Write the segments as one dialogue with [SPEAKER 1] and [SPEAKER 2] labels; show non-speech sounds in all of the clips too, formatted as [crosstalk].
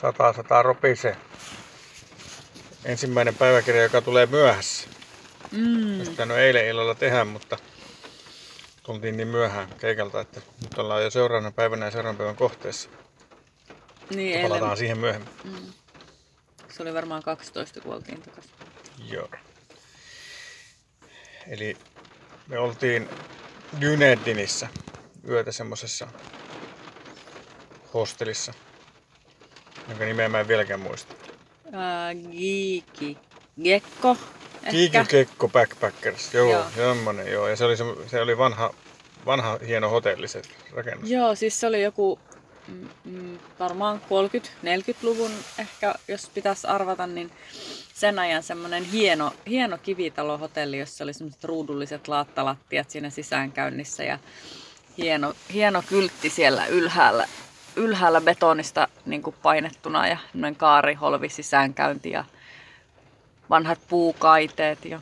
[SPEAKER 1] Sataa, sataa ropisee. Ensimmäinen päiväkirja, joka tulee myöhässä.
[SPEAKER 2] Mm.
[SPEAKER 1] Olisi pitänyt eilen illalla tehdä, mutta tultiin niin myöhään keikalta, että nyt ollaan jo seuraavana päivänä ja seuraavan päivän kohteessa.
[SPEAKER 2] Niin, eilen.
[SPEAKER 1] Palataan siihen myöhemmin.
[SPEAKER 2] Mm. Se oli varmaan 12, kun oltiin takaisin.
[SPEAKER 1] Joo. Eli me oltiin Dynedinissä yötä semmosessa hostelissa, jonka nimeä mä en vieläkään muista.
[SPEAKER 2] Ää, Giiki. Gekko.
[SPEAKER 1] Kiiki. Kekko Backpackers, joo,
[SPEAKER 2] Joo.
[SPEAKER 1] joo. semmonen joo. Ja se oli, se, se oli vanha, vanha hieno hotelli se rakennus.
[SPEAKER 2] Joo, siis se oli joku mm, mm, varmaan 30-40-luvun ehkä, jos pitäisi arvata, niin sen ajan semmoinen hieno, hieno kivitalohotelli, jossa oli semmoiset ruudulliset laattalattiat siinä sisäänkäynnissä ja hieno, hieno kyltti siellä ylhäällä, ylhäällä betonista niin kuin painettuna ja kaariholvi sisäänkäynti ja vanhat puukaiteet. Ja...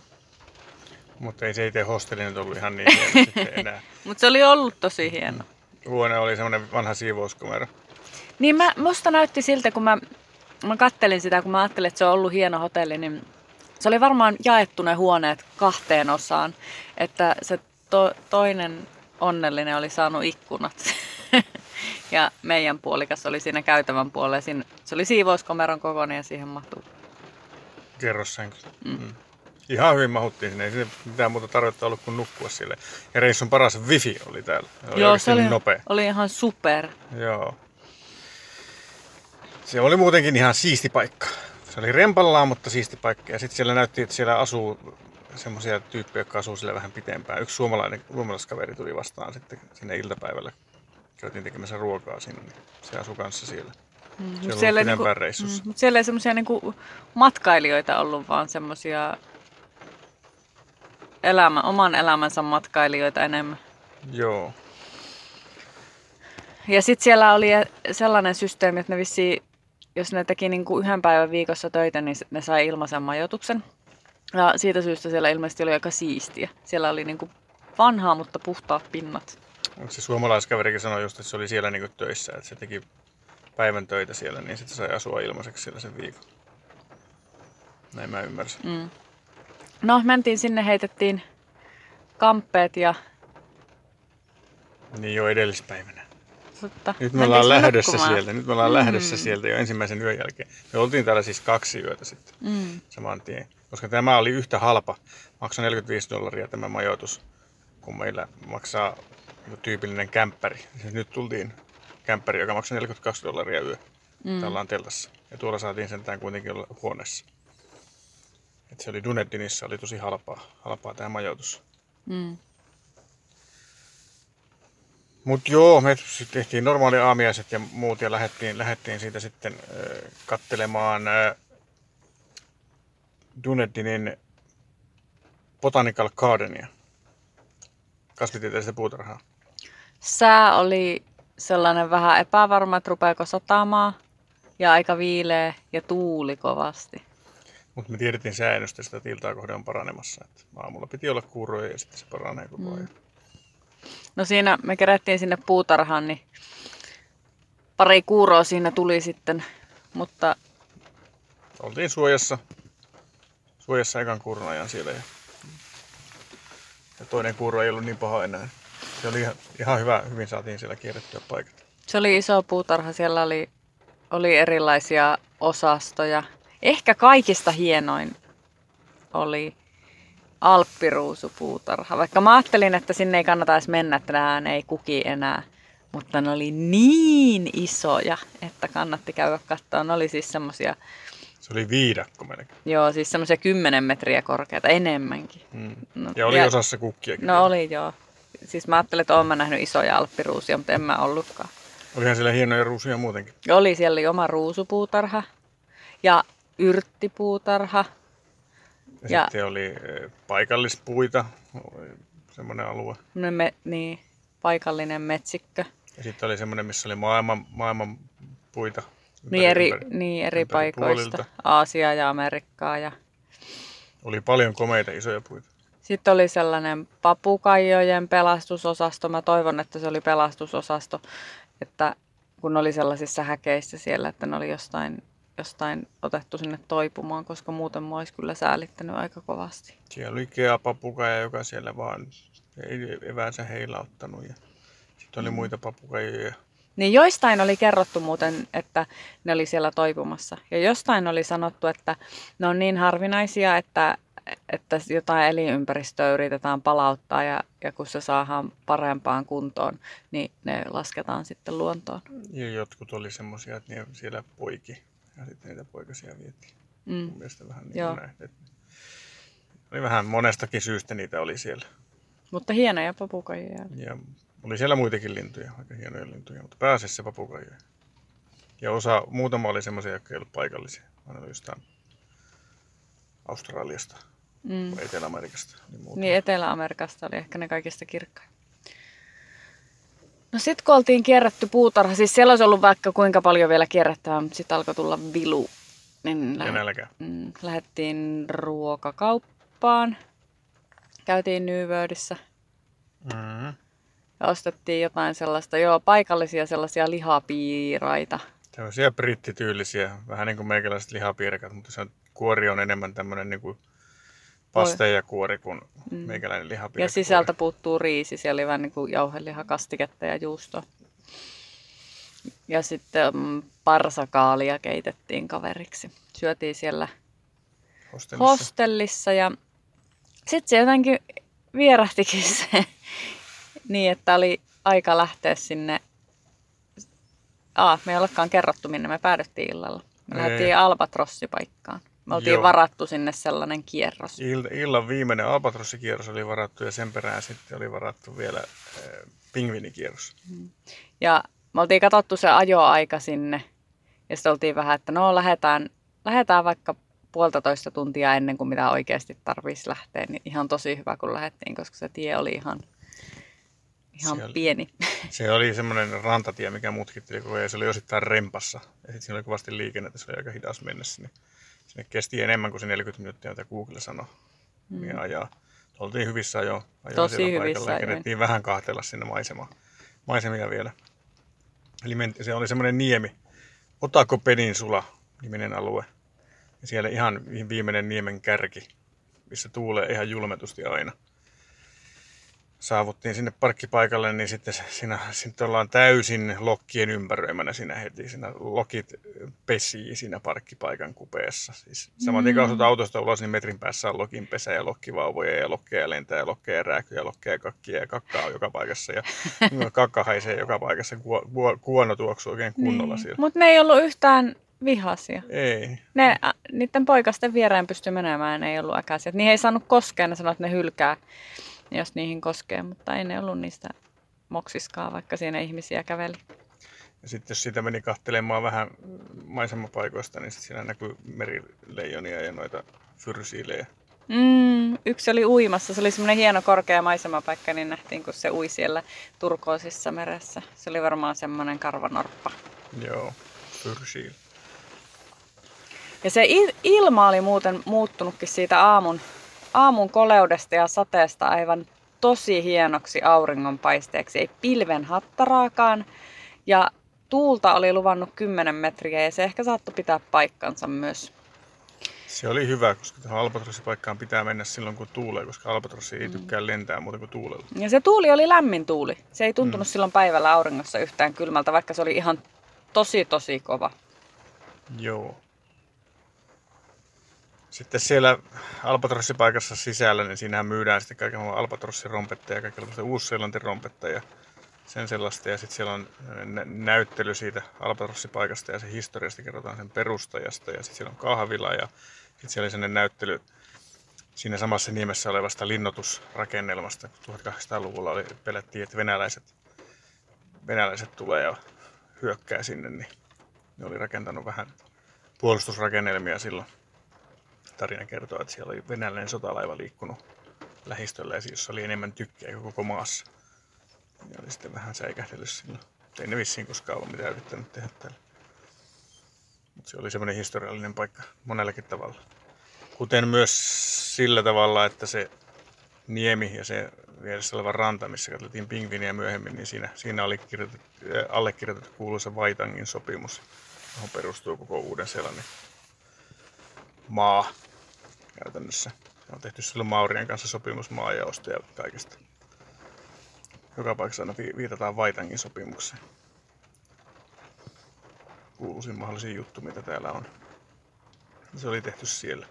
[SPEAKER 1] Mutta ei se itse hostelli nyt ollut ihan niin hieno sitten [laughs] enää.
[SPEAKER 2] Mutta se oli ollut tosi hieno.
[SPEAKER 1] Huone oli semmoinen vanha siivouskomero.
[SPEAKER 2] Niin mä, musta näytti siltä, kun mä, mä kattelin sitä, kun mä ajattelin, että se on ollut hieno hotelli, niin se oli varmaan jaettu ne huoneet kahteen osaan. Että se to, toinen onnellinen oli saanut ikkunat. [laughs] ja meidän puolikas oli siinä käytävän puolella. Siinä, se oli siivouskomeron kokoinen ja siihen mahtui.
[SPEAKER 1] kerrossänky. Mm. Mm. Ihan hyvin mahuttiin sinne, ei sinne mitään muuta tarvetta ollut kuin nukkua sille. Ja reissun paras wifi oli täällä. Se oli
[SPEAKER 2] Joo, se oli,
[SPEAKER 1] nopea.
[SPEAKER 2] oli ihan super.
[SPEAKER 1] Joo. Se oli muutenkin ihan siisti paikka. Se oli rempallaan, mutta siisti paikka. Ja sitten siellä näytti, että siellä asuu semmoisia tyyppejä, jotka asuu siellä vähän pitempään. Yksi suomalainen suomalaiskaveri tuli vastaan sitten sinne iltapäivällä. Käytiin tekemässä ruokaa sinne, niin se asui kanssa siellä.
[SPEAKER 2] Mm,
[SPEAKER 1] Se on
[SPEAKER 2] siellä
[SPEAKER 1] reissussa.
[SPEAKER 2] Mm, mutta siellä ei semmoisia niinku matkailijoita ollut, vaan semmoisia elämä, oman elämänsä matkailijoita enemmän.
[SPEAKER 1] Joo.
[SPEAKER 2] Ja sitten siellä oli sellainen systeemi, että ne vissi, jos ne teki niinku yhden päivän viikossa töitä, niin ne sai ilmaisen majoituksen. Ja siitä syystä siellä ilmeisesti oli aika siistiä. Siellä oli niinku vanhaa, mutta puhtaat pinnat.
[SPEAKER 1] Se suomalaiskaverikin sanoi just, että se oli siellä niinku töissä, että se teki päivän töitä siellä, niin sitten sai asua ilmaiseksi siellä sen viikon. Näin mä ymmärsin.
[SPEAKER 2] Mm. No, mentiin sinne, heitettiin kamppeet ja
[SPEAKER 1] Niin jo edellispäivänä.
[SPEAKER 2] Mutta
[SPEAKER 1] Nyt me ollaan lähdössä
[SPEAKER 2] nukkumaan.
[SPEAKER 1] sieltä. Nyt me ollaan
[SPEAKER 2] Mm.
[SPEAKER 1] lähdössä sieltä jo ensimmäisen yön jälkeen. Me oltiin täällä siis kaksi yötä sitten
[SPEAKER 2] Mm.
[SPEAKER 1] saman tien. Koska tämä oli yhtä halpa. Maksoi 45 dollaria tämä majoitus, kun meillä maksaa tyypillinen kämppäri. Siis nyt tultiin kämppäri, joka maksaa 42 dollaria yö.
[SPEAKER 2] Mm.
[SPEAKER 1] Täällä on teltassa. Ja tuolla saatiin sentään kuitenkin olla huoneessa. Et se oli Dunedinissa, oli tosi halpaa, halpaa tämä majoitus.
[SPEAKER 2] Mm.
[SPEAKER 1] Mutta joo, me tehtiin normaali aamiaiset ja muut ja lähdettiin, lähdettiin siitä sitten äh, kattelemaan äh, Dunedinin Botanical Gardenia. Kasvitieteellistä puutarhaa.
[SPEAKER 2] Sää oli sellainen vähän epävarma, että rupeako satamaan. Ja aika viileä ja tuuli kovasti.
[SPEAKER 1] Mutta me tiedettiin säännöstä, että iltaa kohde on paranemassa. Et aamulla piti olla kuuroja ja sitten se paranee koko ajan. Mm.
[SPEAKER 2] No siinä me kerättiin sinne puutarhaan, niin pari kuuroa siinä tuli sitten. Mutta
[SPEAKER 1] Oltiin suojassa, suojassa ekan kuuron ajan siellä ja toinen kuuro ei ollut niin paha enää. Se oli ihan, ihan hyvä, hyvin saatiin siellä kierrettyä paikat.
[SPEAKER 2] se oli iso puutarha. Siellä oli, oli erilaisia osastoja. Ehkä kaikista hienoin oli alppiruusupuutarha. Vaikka mä ajattelin, että sinne ei kannata edes mennä, että nämä ei kuki enää. Mutta ne oli niin isoja, että kannatti käydä katsoa. Ne oli siis semmosia,
[SPEAKER 1] Se oli viidakko melkein.
[SPEAKER 2] joo, siis semmosia 10 metriä korkeita, enemmänkin.
[SPEAKER 1] Mm.
[SPEAKER 2] No,
[SPEAKER 1] Ja oli
[SPEAKER 2] ja-
[SPEAKER 1] osassa kukkiakin.
[SPEAKER 2] No oli joo. Siis mä ajattelin, että oon mä nähnyt isoja alppiruusia, mutta en mä ollutkaan.
[SPEAKER 1] Olihan siellä hienoja ruusuja muutenkin.
[SPEAKER 2] Oli, siellä oli oma ruusupuutarha ja yrttipuutarha.
[SPEAKER 1] Ja,
[SPEAKER 2] Ja-
[SPEAKER 1] sitten oli eh, paikallispuita, oli semmoinen alue.
[SPEAKER 2] semmonen Me, niin, paikallinen metsikkö.
[SPEAKER 1] Ja sitten oli semmoinen, missä oli maailman, maailman puita.
[SPEAKER 2] Niin eri,
[SPEAKER 1] ympäri.
[SPEAKER 2] niin eri paikoista.
[SPEAKER 1] puolilta.
[SPEAKER 2] Aasiaa ja Amerikkaa. Ja...
[SPEAKER 1] Oli paljon komeita isoja puita.
[SPEAKER 2] Sitten oli sellainen papukaijojen pelastusosasto. Mä toivon, että se oli pelastusosasto. Että kun oli sellaisissa häkeissä siellä, että ne oli jostain, jostain otettu sinne toipumaan, koska muuten mä olisi kyllä säälittänyt aika kovasti.
[SPEAKER 1] Siellä oli keapapukaja, joka siellä vaan ei eväänsä heilauttanut. Ja sitten oli muita papukajoja.
[SPEAKER 2] Niin joistain oli kerrottu muuten, että ne oli siellä toipumassa. Ja jostain oli sanottu, että ne on niin harvinaisia, että, että jotain elinympäristöä yritetään palauttaa ja, ja kun se saadaan parempaan kuntoon, niin ne lasketaan sitten luontoon.
[SPEAKER 1] Ja jotkut oli semmoisia, että ne siellä poiki ja sitten niitä poikasia vietiin.
[SPEAKER 2] Mm.
[SPEAKER 1] Mun mielestä vähän niin
[SPEAKER 2] Joo.
[SPEAKER 1] kuin näin. että Oli vähän monestakin syystä niitä oli siellä.
[SPEAKER 2] Mutta hienoja papukajoja.
[SPEAKER 1] Ja oli siellä muitakin lintuja, aika hienoja lintuja, mutta pääasiassa papukajoja. Ja osa, muutama oli semmoisia, jotka ei ollut paikallisia. Aina oli jostain Australiasta
[SPEAKER 2] Mm.
[SPEAKER 1] Etelä-Amerikasta. Niin.
[SPEAKER 2] Niin Etelä-Amerikasta oli ehkä ne kaikista kirkkain. No sit kun oltiin kierrätty puutarha, siis siellä olisi ollut vaikka kuinka paljon vielä kierrättävää, mutta sitten alkoi tulla vilu. Niin
[SPEAKER 1] ja nälkä.
[SPEAKER 2] mm, lähdettiin ruokakauppaan. Käytiin Nyyvöödissä
[SPEAKER 1] Mm-hmm.
[SPEAKER 2] Ja ostettiin jotain sellaista, joo, paikallisia sellaisia lihapiiraita.
[SPEAKER 1] Tämmöisiä brittityylisiä, vähän niin kuin meikäläiset lihapiirakat, mutta se on, kuori on enemmän tämmöinen niin kuin pasteja kuori kuin
[SPEAKER 2] Mm.
[SPEAKER 1] meikäläinen lihapiirakka.
[SPEAKER 2] Ja sisältä puuttuu riisi, siellä oli vähän niin kuin jauhelihakastiketta ja juustoa. Ja sitten mm, parsakaalia keitettiin kaveriksi. Syötiin siellä
[SPEAKER 1] Hostellissa.
[SPEAKER 2] hostellissa ja sitten se jotenkin vierähtikin [laughs] se niin, että oli aika lähteä sinne. Aa, me ei olekaan kerrottu, minne me päädyttiin illalla. Me
[SPEAKER 1] Ei.
[SPEAKER 2] lähdettiin Albatrossipaikkaan. Me oltiin
[SPEAKER 1] Joo.
[SPEAKER 2] varattu sinne sellainen kierros.
[SPEAKER 1] Il- illan viimeinen albatrossikierros oli varattu ja sen perään sitten oli varattu vielä äh, pingvinikierros.
[SPEAKER 2] Ja me oltiin katsottu se ajoaika sinne. Ja sitten oltiin vähän, että no lähdetään, lähdetään vaikka puolitoista tuntia ennen kuin mitä oikeasti tarvitsisi lähteä. Niin ihan tosi hyvä, kun lähdettiin, koska se tie oli ihan, ihan
[SPEAKER 1] Siellä-
[SPEAKER 2] pieni. [laughs]
[SPEAKER 1] Se oli semmoinen rantatie, mikä mutkitteli koko ajan. Se oli osittain rempassa. Ja sitten siinä oli kovasti liikennettä, se oli aika hidas mennessä. Niin sinne kesti enemmän kuin se 40 minuuttia, mitä Google sanoi. Mm. ajaa. Oltiin hyvissä ajoin. ajoin
[SPEAKER 2] Tosi hyvissä
[SPEAKER 1] paikalla ja kerettiin vähän kahtella sinne maisemaan. maisemia vielä. Eli menti, se oli semmoinen niemi, Otako Peninsula niminen alue. Ja siellä ihan viimeinen niemen kärki, missä tuulee ihan julmetusti aina. Saavuttiin sinne parkkipaikalle, niin sitten siinä, sitten ollaan täysin lokkien ympäröimänä siinä heti. Siinä lokit pesii siinä parkkipaikan kupeessa. Siis saman tien kun autosta ulos, niin metrin päässä on lokin pesä ja lokkivauvoja ja lokkeja lentää ja lokkeja rääkyä ja lokkeja kakkia ja kakkaa on joka paikassa. Ja [laughs] kakka haisee joka paikassa. Kuo, kuo, kuono tuoksuu oikein kunnolla siellä.
[SPEAKER 2] Mutta ne ei ollut yhtään vihaisia.
[SPEAKER 1] Ei.
[SPEAKER 2] Ne, ä, niiden poikasten viereen pystyi menemään, ne ei ollut äkäisiä. Niihin ei saanut koskea, ne sanoi, että ne hylkää, jos niihin koskee, mutta ei ne ollut niistä moksiskaan, vaikka siinä ihmisiä käveli.
[SPEAKER 1] Ja sitten jos siitä meni kahtelemaan vähän maisemapaikoista, niin siinä näkyy merileijonia ja noita fyrsiilejä.
[SPEAKER 2] Mm, yksi oli uimassa, se oli semmoinen hieno korkea maisemapaikka, niin nähtiin, kun se ui siellä turkoosissa meressä. Se oli varmaan semmoinen karvanorppa.
[SPEAKER 1] Joo, fyrsiil.
[SPEAKER 2] Ja se il- ilma oli muuten muuttunutkin siitä aamun, aamun koleudesta ja sateesta aivan tosi hienoksi auringonpaisteeksi. Ei pilven hattaraakaan. Ja tuulta oli luvannut 10 metriä ja se ehkä saattoi pitää paikkansa myös.
[SPEAKER 1] Se oli hyvä, koska tähän albatrossipaikkaan pitää mennä silloin, kun tuulee, koska albatrossi ei tykkää lentää muuta kuin tuulella.
[SPEAKER 2] Ja se tuuli oli lämmin tuuli. Se ei tuntunut mm. silloin päivällä auringossa yhtään kylmältä, vaikka se oli ihan tosi tosi kova.
[SPEAKER 1] Joo. Sitten siellä albatrossipaikassa sisällä, niin siinähän myydään sitten kaiken maailman albatrossirompetta ja kaikenlaista uusseelantirompetta ja sen sellaista. Ja sitten siellä on nä- näyttely siitä albatrossipaikasta ja sen historiasta kerrotaan sen perustajasta. Ja sitten siellä on kahvila ja sitten siellä oli sellainen näyttely siinä samassa nimessä olevasta linnoitusrakennelmasta. kun 1800-luvulla oli, pelättiin, että venäläiset, venäläiset tulee ja hyökkää sinne, niin ne oli rakentanut vähän puolustusrakennelmia silloin. Tarina kertoo, että siellä oli venäläinen sotalaiva liikkunut lähistöllä, ja jossa oli enemmän kuin koko maassa. Ja oli sitten vähän säikähdellyt silloin. Ei ne vissiin koskaan ollut mitään yrittänyt tehdä täällä. Mutta se oli semmoinen historiallinen paikka monellakin tavalla. Kuten myös sillä tavalla, että se niemi ja se vieressä oleva ranta, missä katsottiin pingviniä myöhemmin, niin siinä, siinä oli kirjoitettu, äh, allekirjoitettu kuuluisa Vaitangin sopimus, johon perustuu koko Uuden-Seelannin maa käytännössä. Se on tehty silloin Maurien kanssa sopimus maajaosta ja kaikesta. Joka paikassa aina vi- viitataan Vaitangin sopimukseen. Kuuluisin mahdollisiin juttu, mitä täällä on. Se oli tehty siellä.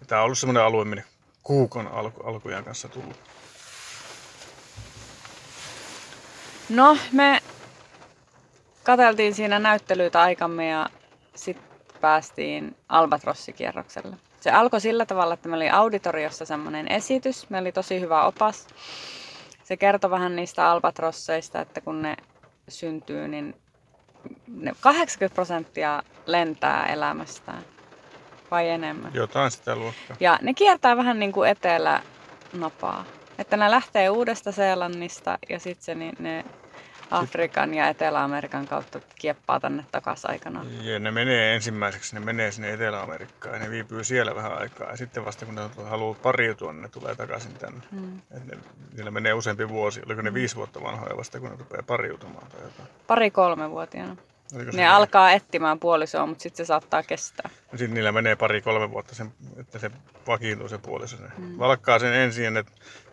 [SPEAKER 1] Ja tää on ollut semmoinen alue, minne Kuukon alku, alkujen kanssa tullut.
[SPEAKER 2] No, me katseltiin siinä näyttelyitä aikamme ja sitten päästiin Albatrossikierrokselle. Se alkoi sillä tavalla, että meillä oli auditoriossa semmoinen esitys. Meillä oli tosi hyvä opas. Se kertoi vähän niistä albatrosseista, että kun ne syntyy, niin ne 80 prosenttia lentää elämästään. Vai enemmän.
[SPEAKER 1] Jotain sitä luokkaa.
[SPEAKER 2] Ja ne kiertää vähän niin kuin etelänapaa. Että ne lähtee Uudesta Seelannista ja sitten se, niin ne Afrikan ja Etelä-Amerikan kautta kieppaa tänne takaisin aikanaan.
[SPEAKER 1] Ja ne menee ensimmäiseksi, ne menee sinne Etelä-Amerikkaan ja ne viipyy siellä vähän aikaa. Ja sitten vasta kun ne haluaa pariutua, niin ne tulee takaisin tänne.
[SPEAKER 2] Mm.
[SPEAKER 1] Et ne, niillä menee useampi vuosi. Oliko ne viisi vuotta vanhoja vasta, kun ne rupeaa pariutumaan tai jotain?
[SPEAKER 2] Pari-kolme vuotiaana.
[SPEAKER 1] Oliko
[SPEAKER 2] Ne
[SPEAKER 1] se-
[SPEAKER 2] alkaa etsimään puolisoa, mutta sitten se saattaa kestää.
[SPEAKER 1] Sitten niillä menee pari-kolme vuotta, sen, että se vakiintuu se puoliso. Ne mm. valkkaa sen ensin ne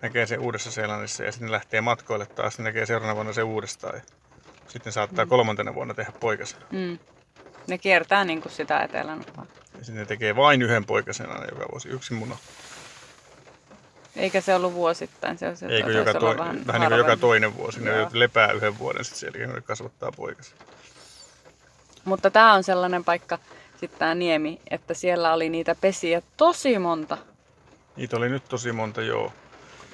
[SPEAKER 1] näkee sen uudessa Seelannissa ja sitten ne lähtee matkoille taas. Ne näkee seuraavana vuonna se uudestaan. Ja sitten saattaa mm. kolmantena vuonna tehdä poikasen.
[SPEAKER 2] Mm. Ne kiertää niin kuin sitä etelänapaa.
[SPEAKER 1] Ja sitten ne tekee vain yhden poikasen aina joka vuosi. Yksi muna.
[SPEAKER 2] Eikä se ollut vuosittain. Se, se
[SPEAKER 1] Eikö joka, toi, vähän, vähän niin kuin joka toinen vuosi. Ne
[SPEAKER 2] Joo.
[SPEAKER 1] lepää yhden vuoden sitten sen jälkeen, kun ne kasvattaa poikasen.
[SPEAKER 2] Mutta tämä on sellainen paikka, sitten tämä niemi, että siellä oli niitä pesiä tosi monta.
[SPEAKER 1] Niitä oli nyt tosi monta, joo.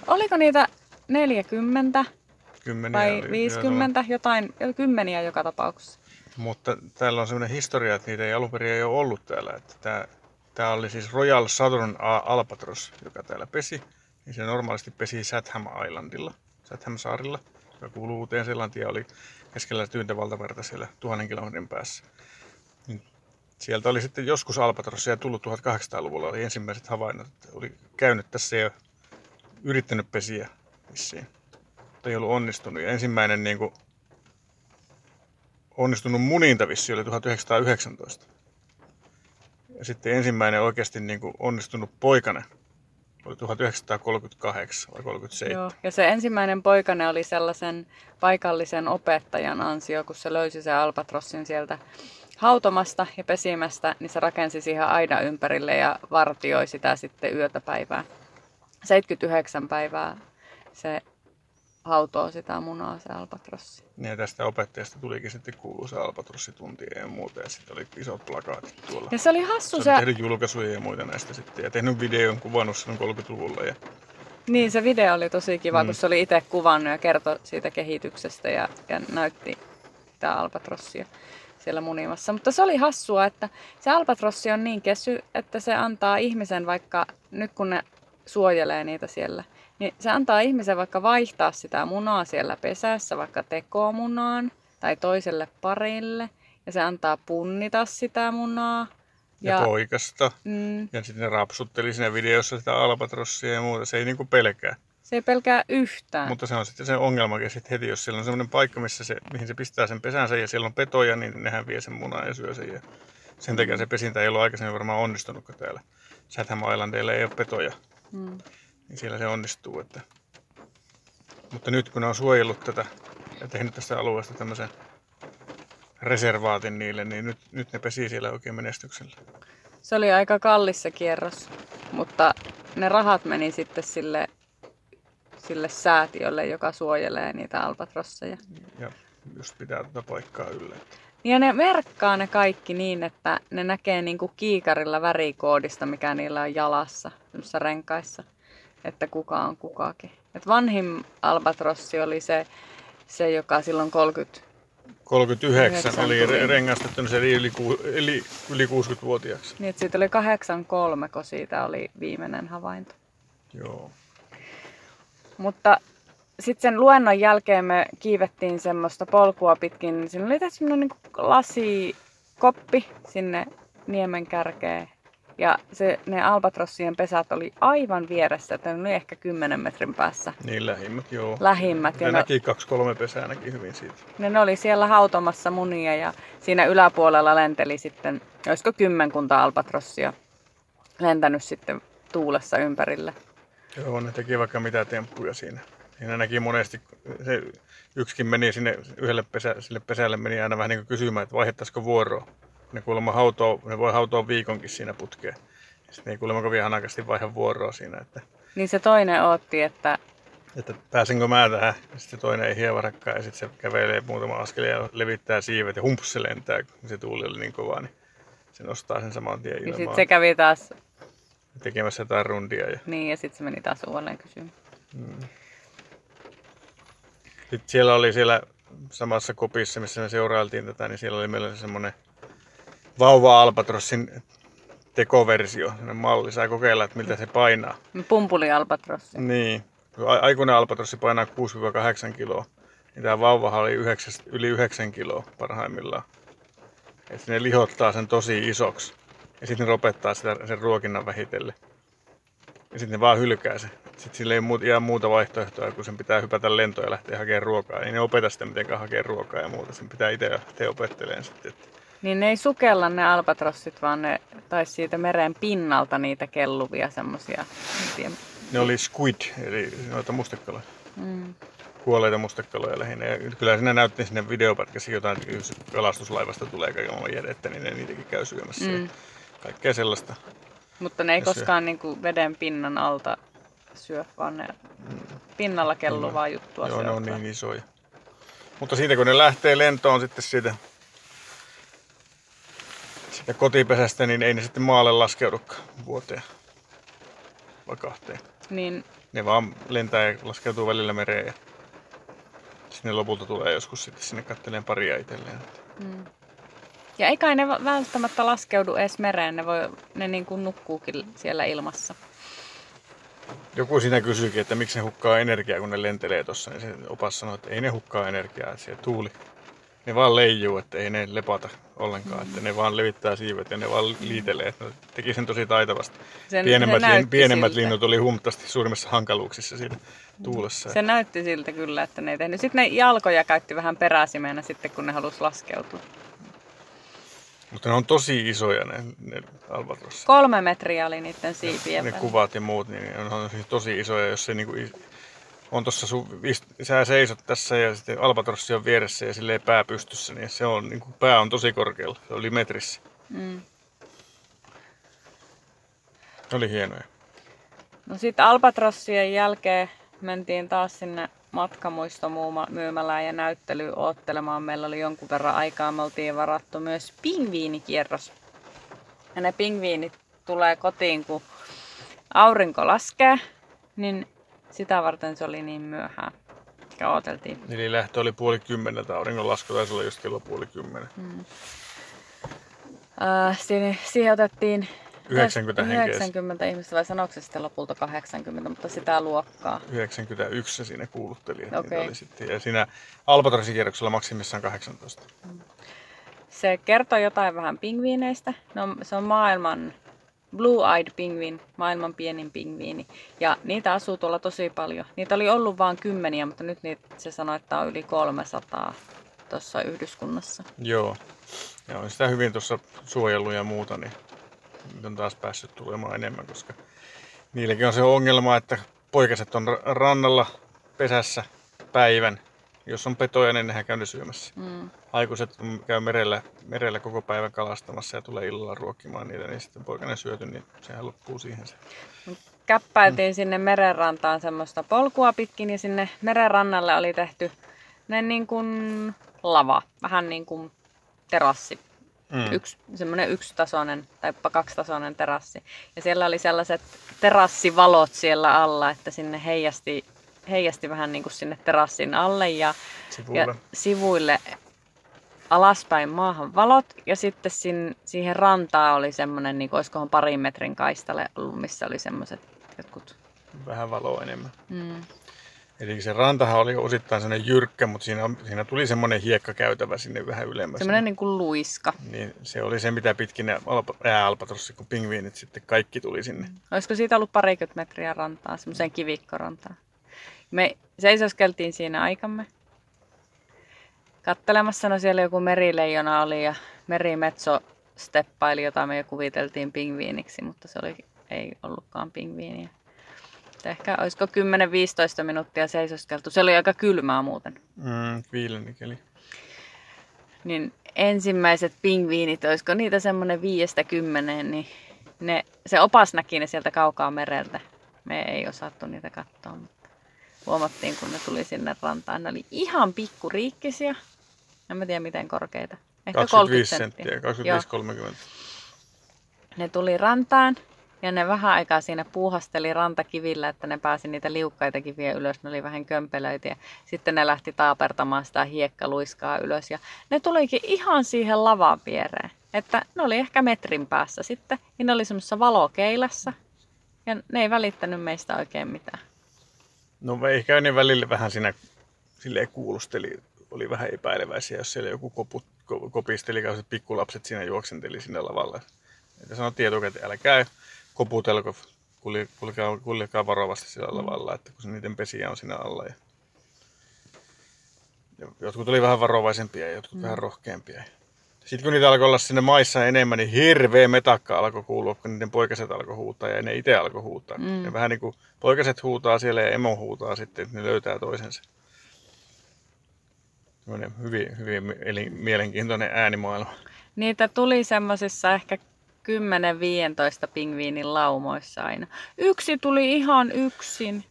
[SPEAKER 2] Oliko niitä 40
[SPEAKER 1] Kymmeniä
[SPEAKER 2] vai
[SPEAKER 1] oli,
[SPEAKER 2] 50? Jotain, kymmeniä joka tapauksessa.
[SPEAKER 1] Joo. Mutta täällä on sellainen historia, että niitä ei alun perin ei ole ollut täällä. Että tämä, tämä oli siis Royal Southern Albatros, joka täällä pesi. Niin se normaalisti pesi Chatham Islandilla, Chatham saarilla, joka kuuluu uuteen Seelantiin ja oli keskellä tyyntävaltamerta siellä tuhannen kilometrin päässä. Niin sieltä oli sitten joskus Albatrossia tullut 1800-luvulla, oli ensimmäiset havainnot, että oli käynyt tässä ja yrittänyt pesiä vissiin, mutta ei ollut onnistunut. Ja ensimmäinen niin kuin, onnistunut muninta vissi oli 1919. Ja sitten ensimmäinen oikeasti niin kuin onnistunut poikane oli 1938 vai 37.
[SPEAKER 2] Joo. Ja se ensimmäinen poikane oli sellaisen paikallisen opettajan ansio, kun se löysi sen albatrossin sieltä hautomasta ja pesimästä, niin se rakensi siihen aidan ympärille ja vartioi sitä sitten yötä päivää. 79 päivää se hautoo sitä munaa, se albatrossi.
[SPEAKER 1] Niin Ja tästä opettajasta tulikin sitten kuuluisa albatrossitunti ja muuta. Ja sitten oli isot plakaatit tuolla.
[SPEAKER 2] Ja se oli hassu
[SPEAKER 1] Se
[SPEAKER 2] se,
[SPEAKER 1] tehnyt julkaisuja ja muita näistä sitten. Ja tehnyt videon, kuvannut sen 30-luvulla. Ja
[SPEAKER 2] niin se video oli tosi kiva,
[SPEAKER 1] Mm.
[SPEAKER 2] kun se oli itse kuvannut ja kertoi siitä kehityksestä ja, ja näytti sitä albatrossia siellä munimassa. Mutta se oli hassua, että se albatrossi on niin kesy, että se antaa ihmisen vaikka, nyt kun ne suojelee niitä siellä, niin se antaa ihmisen vaikka vaihtaa sitä munaa siellä pesässä, vaikka tekomunaan tai toiselle parille. Ja se antaa punnita sitä munaa.
[SPEAKER 1] ja, ja poikasta.
[SPEAKER 2] mm,
[SPEAKER 1] Ja sitten ne rapsutteli siinä videossa sitä albatrossia ja muuta. Se ei niinku pelkää.
[SPEAKER 2] se ei pelkää yhtään.
[SPEAKER 1] Mutta se on sitten se ongelmakin sitten heti, jos siellä on semmoinen paikka, missä se, mihin se pistää sen pesänsä ja siellä on petoja, niin nehän vie sen munan ja syö sen. Ja sen takia se pesintä ei ollut aikaisemmin varmaan onnistunut, täällä Chatham Islandeilla ei ole petoja.
[SPEAKER 2] Mm.
[SPEAKER 1] Niin siellä se onnistuu. Että... Mutta nyt kun on suojellut tätä ja tehnyt tästä alueesta tämmöisen reservaatin niille, niin nyt, nyt ne pesii siellä oikein menestyksellä.
[SPEAKER 2] Se oli aika kallis se kierros, mutta ne rahat meni sitten sille, sille säätiölle, joka suojelee niitä albatrosseja.
[SPEAKER 1] Ja just pitää tätä paikkaa yllä.
[SPEAKER 2] Ja ne merkkaa ne kaikki niin, että ne näkee niinku kiikarilla värikoodista, mikä niillä on jalassa, semmoisissa renkaissa, että kuka on kukakin. Et vanhin albatrossi oli se, se joka silloin 30
[SPEAKER 1] 39
[SPEAKER 2] Yhdeksän
[SPEAKER 1] oli
[SPEAKER 2] tuli.
[SPEAKER 1] re- rengastettu se yli, yli, yli 60-vuotiaaksi.
[SPEAKER 2] Niin, siitä oli 83, kun siitä oli viimeinen havainto.
[SPEAKER 1] Joo.
[SPEAKER 2] Mutta sitten sen luennon jälkeen me kiivettiin semmoista polkua pitkin. Siinä oli tässä semmoinen niin lasikoppi sinne niemen kärkeen. Ja se, ne albatrossien pesät oli aivan vieressä, että ne oli ehkä 10 metrin päässä
[SPEAKER 1] Niin lähimmät, joo.
[SPEAKER 2] lähimmät.
[SPEAKER 1] Ja
[SPEAKER 2] ne,
[SPEAKER 1] näki kaksi-kolme pesää näki hyvin siitä.
[SPEAKER 2] ne, ne oli siellä hautomassa munia ja siinä yläpuolella lenteli sitten, olisiko kymmenkunta albatrossia lentänyt sitten tuulessa ympärille.
[SPEAKER 1] Joo, ne teki vaikka mitä temppuja siinä. Siinä näki monesti, se yksikin meni sinne yhdelle pesä, sille pesälle, meni aina vähän niin kuin kysymään, että vaihdettaisiko vuoroa. Ne kuulemma hautoo, ne voi hautoa viikonkin siinä putkeen. Sitten ei kuulemma kovin hanakasti vaihda vuoroa siinä, että,
[SPEAKER 2] Niin se toinen otti, että
[SPEAKER 1] että pääsenkö mä tähän. Sitten toinen ei hievarakkaan ja sitten se kävelee muutama askel ja levittää siivet ja humps se lentää, kun se tuuli oli niin kova, niin se nostaa sen saman tien
[SPEAKER 2] ja sitten
[SPEAKER 1] ilmaan
[SPEAKER 2] se kävi taas,
[SPEAKER 1] tekemässä jotain rundia. Ja
[SPEAKER 2] niin ja sitten se meni taas uudelleen kysymään.
[SPEAKER 1] Sitten siellä oli siellä samassa kopissa, missä me seurailtiin tätä, niin siellä oli meillä semmoinen vauva Albatrossin tekoversio, malli. Saa kokeilla, että miltä se painaa.
[SPEAKER 2] Pumpuli albatrossi.
[SPEAKER 1] Niin. Aikuinen Albatrossi painaa 6-8 kiloa, niin tämä vauvahan oli 9, yli 9 kiloa parhaimmillaan. Et ne lihottaa sen tosi isoksi. Ja sitten ne lopettaa sitä, sen ruokinnan vähitellen. Ja sitten ne vaan hylkää se. Sitten sillä ei muut, jää muuta vaihtoehtoa, kun sen pitää hypätä lentoon ja lähteä hakemaan ruokaa. Ei ne opeta sitä mitenkään hakea ruokaa ja muuta. Sen pitää itse lähteä opettelemaan sitten. Että
[SPEAKER 2] Niin ne ei sukella ne albatrossit, vaan ne taisi siitä meren pinnalta niitä kelluvia semmosia.
[SPEAKER 1] ne oli squid, eli noita mustekaloja.
[SPEAKER 2] Mm.
[SPEAKER 1] kuolleita mustekaloja lähinnä. Ja kyllä siinä näytti sinne videopätkässä jotain, että jos kalastuslaivasta tulee kaiken maailman jätettä, niin ne niitäkin käy syömässä.
[SPEAKER 2] Mm.
[SPEAKER 1] Kaikkea sellaista.
[SPEAKER 2] Mutta ne ei
[SPEAKER 1] Ja syö.
[SPEAKER 2] koskaan niinku veden pinnan alta syö, vaan ne pinnalla kelluvaa juttua
[SPEAKER 1] Mm. Joo, ne on niin isoja. Mutta siitä kun ne lähtee lentoon sitten siitä, siitä kotipesästä, niin ei ne sitten maalle laskeudukaan vuoteen vai kahteen.
[SPEAKER 2] Niin,
[SPEAKER 1] Ne vaan lentää ja laskeutuu välillä mereen ja sinne lopulta tulee joskus sitten sinne katteleen paria itselleen.
[SPEAKER 2] mm. Ja ei kai ne välttämättä laskeudu edes mereen, ne, voi, ne niin kuin nukkuukin siellä ilmassa.
[SPEAKER 1] Joku siinä kysyikin, että miksi ne hukkaa energiaa, kun ne lentelee tuossa. Niin se opas sanoi, että ei ne hukkaa energiaa, että siellä tuuli. Ne vaan leijuu, että ei ne lepata ollenkaan. Että ne vaan levittää siivet ja ne vaan liitelee. Ne teki sen tosi taitavasti.
[SPEAKER 2] Sen,
[SPEAKER 1] pienemmät,
[SPEAKER 2] se
[SPEAKER 1] lin, pienemmät
[SPEAKER 2] siltä.
[SPEAKER 1] linnut oli huomattavasti suurimmissa hankaluuksissa siinä tuulessa.
[SPEAKER 2] Se näytti siltä kyllä, että ne ei tehnyt. Sitten ne jalkoja käytti vähän peräsimeenä sitten, kun ne halusi laskeutua.
[SPEAKER 1] Mutta ne on tosi isoja ne, ne albatrossit.
[SPEAKER 2] Kolme metriä oli niiden siipien
[SPEAKER 1] ne kuvat ja muut, niin ne on, tosi isoja, jos se niinku on tuossa sun, sä seisot tässä ja sitten albatrossi on vieressä ja silleen pää pystyssä, niin se on, niinku, pää on tosi korkealla, se oli metrissä.
[SPEAKER 2] Mm.
[SPEAKER 1] Oli hienoja.
[SPEAKER 2] No sitten Albatrossien jälkeen mentiin taas sinne matkamuistomyymälään ja näyttelyyn oottelemaan. Meillä oli jonkun verran aikaa, me oltiin varattu myös pingviinikierros. Ja ne pingviinit tulee kotiin, kun aurinko laskee, niin sitä varten se oli niin myöhään. Ja ooteltiin.
[SPEAKER 1] Eli lähtö oli puoli kymmeneltä, auringon lasku taisi olla just kello puoli kymmenen.
[SPEAKER 2] Äh, siihen, siihen otettiin
[SPEAKER 1] 90 henkeä.
[SPEAKER 2] 90 ihmistä, vai sanoiko se sitten lopulta 80, mutta sitä luokkaa.
[SPEAKER 1] 91 se siinä kuulutteli, että niitä oli sitten. Ja siinä Albatrossin maksimissaan 18.
[SPEAKER 2] Se kertoo jotain vähän pingviineistä. No, se on maailman blue-eyed pingviin, maailman pienin pingviini. Ja niitä asuu tuolla tosi paljon. Niitä oli ollut vain kymmeniä, mutta nyt niitä, se sanoi, että on yli 300 tuossa yhdyskunnassa.
[SPEAKER 1] Joo. Ja on sitä hyvin tuossa suojellut ja muuta, niin nyt on taas päässyt tulemaan enemmän, koska niilläkin on se ongelma, että poikaset on ra- rannalla pesässä päivän. Jos on petoja, niin nehän käy ne syömässä.
[SPEAKER 2] Mm.
[SPEAKER 1] Aikuiset käy merellä, merellä koko päivän kalastamassa ja tulee illalla ruokkimaan niitä, niin sitten poikainen syöty, niin sehän loppuu siihen se.
[SPEAKER 2] Käppäiltiin sinne merenrantaan semmoista polkua pitkin ja sinne merenrannalle oli tehty ne niin kuin lava, vähän niin kuin terassi
[SPEAKER 1] Mm.
[SPEAKER 2] yksi, semmoinen yksitasoinen tai kaksitasoinen terassi. Ja siellä oli sellaiset terassivalot siellä alla, että sinne heijasti, heijasti vähän niin kuin sinne terassin alle ja,
[SPEAKER 1] Sivuille.
[SPEAKER 2] ja sivuille alaspäin maahan valot. Ja sitten sin, siihen rantaan oli semmoinen, niin olisikohan parin metrin kaistale ollut, missä oli semmoiset jotkut.
[SPEAKER 1] Vähän valoa enemmän.
[SPEAKER 2] Mm.
[SPEAKER 1] Eli se rantahan oli osittain sellainen jyrkkä, mutta siinä, siinä tuli semmoinen hiekkakäytävä sinne vähän ylemmäs.
[SPEAKER 2] Semmoinen niin kuin luiska.
[SPEAKER 1] Niin se oli se, mitä pitkin ne alpa, ääalpatrossi, kun pingviinit sitten kaikki tuli sinne.
[SPEAKER 2] Olisiko siitä ollut parikymmentä metriä rantaa, semmoiseen kivikkorantaan. Me seisoskeltiin siinä aikamme. Kattelemassa, no siellä joku merileijona oli ja merimetso steppaili, jota me jo kuviteltiin pingviiniksi, mutta se oli, ei ollutkaan pingviiniä. Ehkä olisiko 10-15 minuuttia seisoskeltu. Se oli aika kylmää muuten.
[SPEAKER 1] Mm, viilenikeli.
[SPEAKER 2] Niin ensimmäiset pingviinit, olisiko niitä semmoinen viiestä kymmeneen, niin ne, se opas näki ne sieltä kaukaa mereltä. Me ei osattu niitä katsoa, mutta huomattiin, kun ne tuli sinne rantaan. Ne oli ihan pikkuriikkisiä. En mä tiedä, miten korkeita. Ehkä
[SPEAKER 1] 25
[SPEAKER 2] 30
[SPEAKER 1] senttiä,
[SPEAKER 2] Joo.
[SPEAKER 1] 25-30.
[SPEAKER 2] Ne tuli rantaan ja ne vähän aikaa siinä puuhasteli rantakivillä, että ne pääsi niitä liukkaita kiviä ylös. Ne oli vähän kömpelöitä ja sitten ne lähti taapertamaan sitä hiekkaluiskaa ylös. Ja ne tulikin ihan siihen lavan viereen. Että ne oli ehkä metrin päässä sitten. Ja ne oli semmoisessa valokeilassa. Ja ne ei välittänyt meistä oikein mitään.
[SPEAKER 1] No ehkä ne välillä vähän siinä silleen kuulusteli, oli vähän epäileväisiä, jos siellä joku kopu, ko- kopisteli, kun se pikkulapset siinä juoksenteli sinne lavalle. Että sanottiin etukäteen, älkää koputelko, kulje- kulkekaa, kuljekaa varovasti sillä lavalla, että kun niiden pesiä on siinä alla. Ja... ja jotkut oli vähän varovaisempia ja jotkut mm. vähän rohkeampia. Sitten kun niitä alkoi olla sinne maissa enemmän, niin hirveä metakka alkoi kuulua, kun niiden poikaset alkoi huutaa ja ne itse alkoi huutaa.
[SPEAKER 2] Mm.
[SPEAKER 1] Ja vähän niin kuin poikaset huutaa siellä ja emo huutaa sitten, että ne löytää toisensa. Semmoinen hyvin, hyvin eli mielenkiintoinen äänimaailma.
[SPEAKER 2] Niitä tuli semmoisissa ehkä 10-15 pingviinin laumoissa aina. Yksi tuli ihan yksin.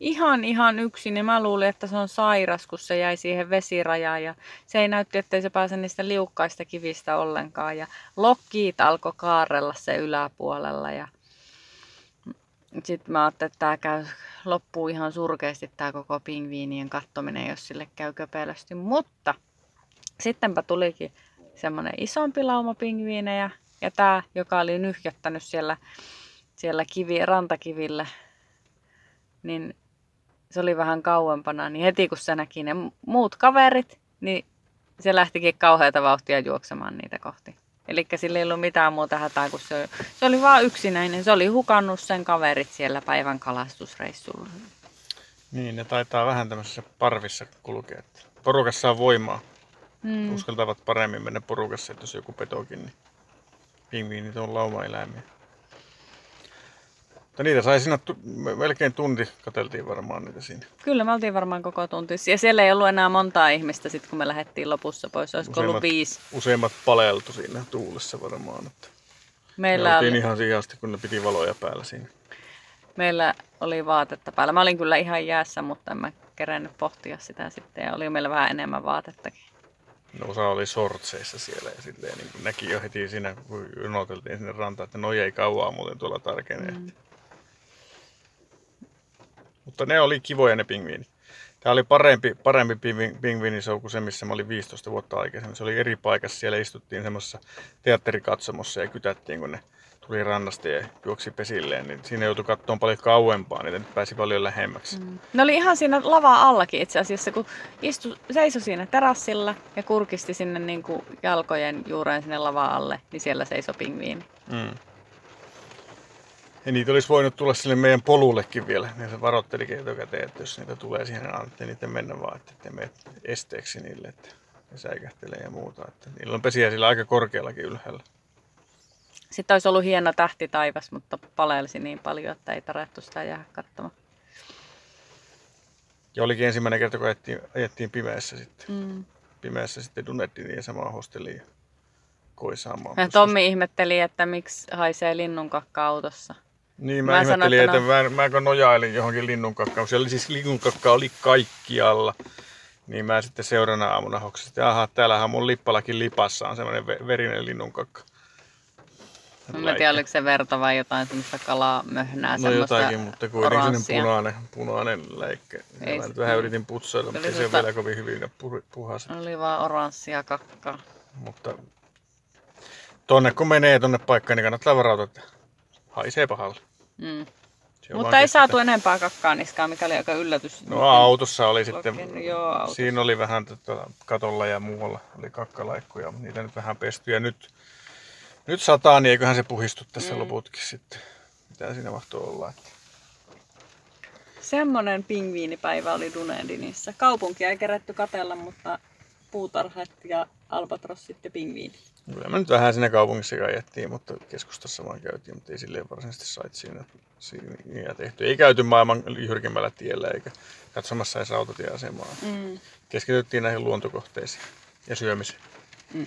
[SPEAKER 2] Ihan ihan yksin. Ja mä luulin, että se on sairas, kun se jäi siihen vesirajaan. Ja se ei näytti, ettei se pääse niistä liukkaista kivistä ollenkaan. Ja lokkiit alkoi kaarella se yläpuolella. Ja sitten mä ajattelin, että tämä käy, loppuu ihan surkeasti tämä koko pingviinien kattominen, jos sille käy köpelösti. Mutta sittenpä tulikin semmoinen isompi lauma pingviinejä. Ja tämä, joka oli nyhjättänyt siellä, siellä kivi, rantakivillä, niin se oli vähän kauempana, niin heti kun se näki ne muut kaverit, niin se lähtikin kauheata vauhtia juoksemaan niitä kohti. Eli sillä ei ollut mitään muuta hätää, kun se, se oli vain yksinäinen. Se oli hukannut sen kaverit siellä päivän kalastusreissulla.
[SPEAKER 1] Niin, ne taitaa vähän tämmöisessä parvissa kulkea. Porukassa on voimaa.
[SPEAKER 2] Mm.
[SPEAKER 1] Uskaltavat paremmin mennä porukassa, että jos joku petokin, niin pingviinit on laumaeläimiä. Mutta niitä sai siinä tu- me- melkein tunti, kateltiin varmaan niitä siinä.
[SPEAKER 2] Kyllä, me oltiin varmaan koko tunti. Ja siellä ei ollut enää montaa ihmistä sit, kun me lähdettiin lopussa pois. Olisiko ollut viisi.
[SPEAKER 1] useimmat paleltu siinä tuulessa varmaan. Että
[SPEAKER 2] Meillä
[SPEAKER 1] me
[SPEAKER 2] oli,
[SPEAKER 1] ihan siihen asti, kun ne piti valoja päällä siinä.
[SPEAKER 2] meillä oli vaatetta päällä. Mä olin kyllä ihan jäässä, mutta en mä kerennyt pohtia sitä sitten. Ja oli meillä vähän enemmän vaatettakin.
[SPEAKER 1] No, osa oli sortseissa siellä ja silleen, niin näki jo heti siinä, kun jonoteltiin sinne rantaan, että noi ei kauaa muuten tuolla tarkenee. Mm. Mutta ne oli kivoja ne pingviinit. Tämä oli parempi, parempi pingvi- pingviinishow kuin se, missä mä olin 15 vuotta aikaisemmin. Se oli eri paikassa. Siellä istuttiin semmoisessa teatterikatsomossa ja kytättiin, kun ne tuli rannasta ja juoksi pesilleen. Niin siinä joutui katsomaan paljon kauempaa, niin nyt pääsi paljon lähemmäksi. Mm.
[SPEAKER 2] Ne oli ihan siinä lava allakin itse asiassa, kun istu, seisoi siinä terassilla ja kurkisti sinne niin kuin jalkojen juureen sinne lava alle, niin siellä seisoi pingviini.
[SPEAKER 1] Mm. Ja niitä olisi voinut tulla sille meidän polullekin vielä. Ne se varoittelikin etukäteen, että jos niitä tulee siihen, niin annatte niiden mennä vaan, että mene esteeksi niille, että ne säikähtelee ja muuta. Että niillä on pesiä sillä aika korkeallakin ylhäällä.
[SPEAKER 2] Sitten olisi ollut hieno tähti taivas, mutta palelsi niin paljon, että ei tarvittu sitä jäädä katsomaan.
[SPEAKER 1] Ja olikin ensimmäinen kerta, kun ajettiin, ajettiin pimeässä sitten.
[SPEAKER 2] Mm.
[SPEAKER 1] Pimeässä sitten dunettiin niiden samaan hosteliin ja koisaamaan.
[SPEAKER 2] Ja Tommi ihmetteli, että miksi haisee linnunkakka autossa.
[SPEAKER 1] Niin, mä,
[SPEAKER 2] Mä
[SPEAKER 1] mä ihmettelin,
[SPEAKER 2] että
[SPEAKER 1] että,
[SPEAKER 2] no-
[SPEAKER 1] mä, mä kun nojailin johonkin linnunkakkaan. Siellä siis linnunkakka oli kaikkialla. Niin mä sitten seuraavana aamuna hoksasin, että aha, täällähän mun lippalakin lipassa on semmoinen ve- verinen linnunkakka.
[SPEAKER 2] Mä en tiedä, oliko se verta vai jotain semmoista kalaa möhnää.
[SPEAKER 1] No jotakin, mutta kuitenkin
[SPEAKER 2] oranssia.
[SPEAKER 1] sellainen punainen, punainen läikkä.
[SPEAKER 2] Ei
[SPEAKER 1] mä
[SPEAKER 2] se-
[SPEAKER 1] nyt vähän yritin putsailla,
[SPEAKER 2] Se
[SPEAKER 1] mutta ei se
[SPEAKER 2] semmoista-
[SPEAKER 1] vielä kovin hyvin ne pu- puhas.
[SPEAKER 2] Oli vaan oranssia kakkaa.
[SPEAKER 1] Mutta tonne kun menee tonne paikkaan, niin kannattaa varautua, että haisee pahalle.
[SPEAKER 2] Mm. Mutta ei saatu enempää kakkaa niskaan, mikä oli aika yllätys.
[SPEAKER 1] No autossa oli sitten,
[SPEAKER 2] Lokin- joo, autossa.
[SPEAKER 1] siinä oli vähän tota, katolla ja muualla oli kakkalaikkuja, mutta niitä nyt vähän pesty. Ja nyt, nyt sataa, niin eiköhän se puhistu tässä
[SPEAKER 2] Mm.
[SPEAKER 1] loputkin sitten. Mitä siinä mahtoo olla. Että...
[SPEAKER 2] Semmonen pingviinipäivä oli Dunedinissa. Kaupunkia ei kerätty katella, mutta puutarhat ja albatrossit ja pingviinit.
[SPEAKER 1] Kyllä me nyt vähän siinä kaupungissa ajettiin, mutta keskustassa vaan käytiin, mutta ei silleen varsinaisesti sait siinä, siinä tehty. Ei käyty maailman jyrkimmällä tiellä eikä katsomassa edes rautatieasemaa.
[SPEAKER 2] Mm.
[SPEAKER 1] Keskityttiin näihin luontokohteisiin ja syömiseen.
[SPEAKER 2] Mm.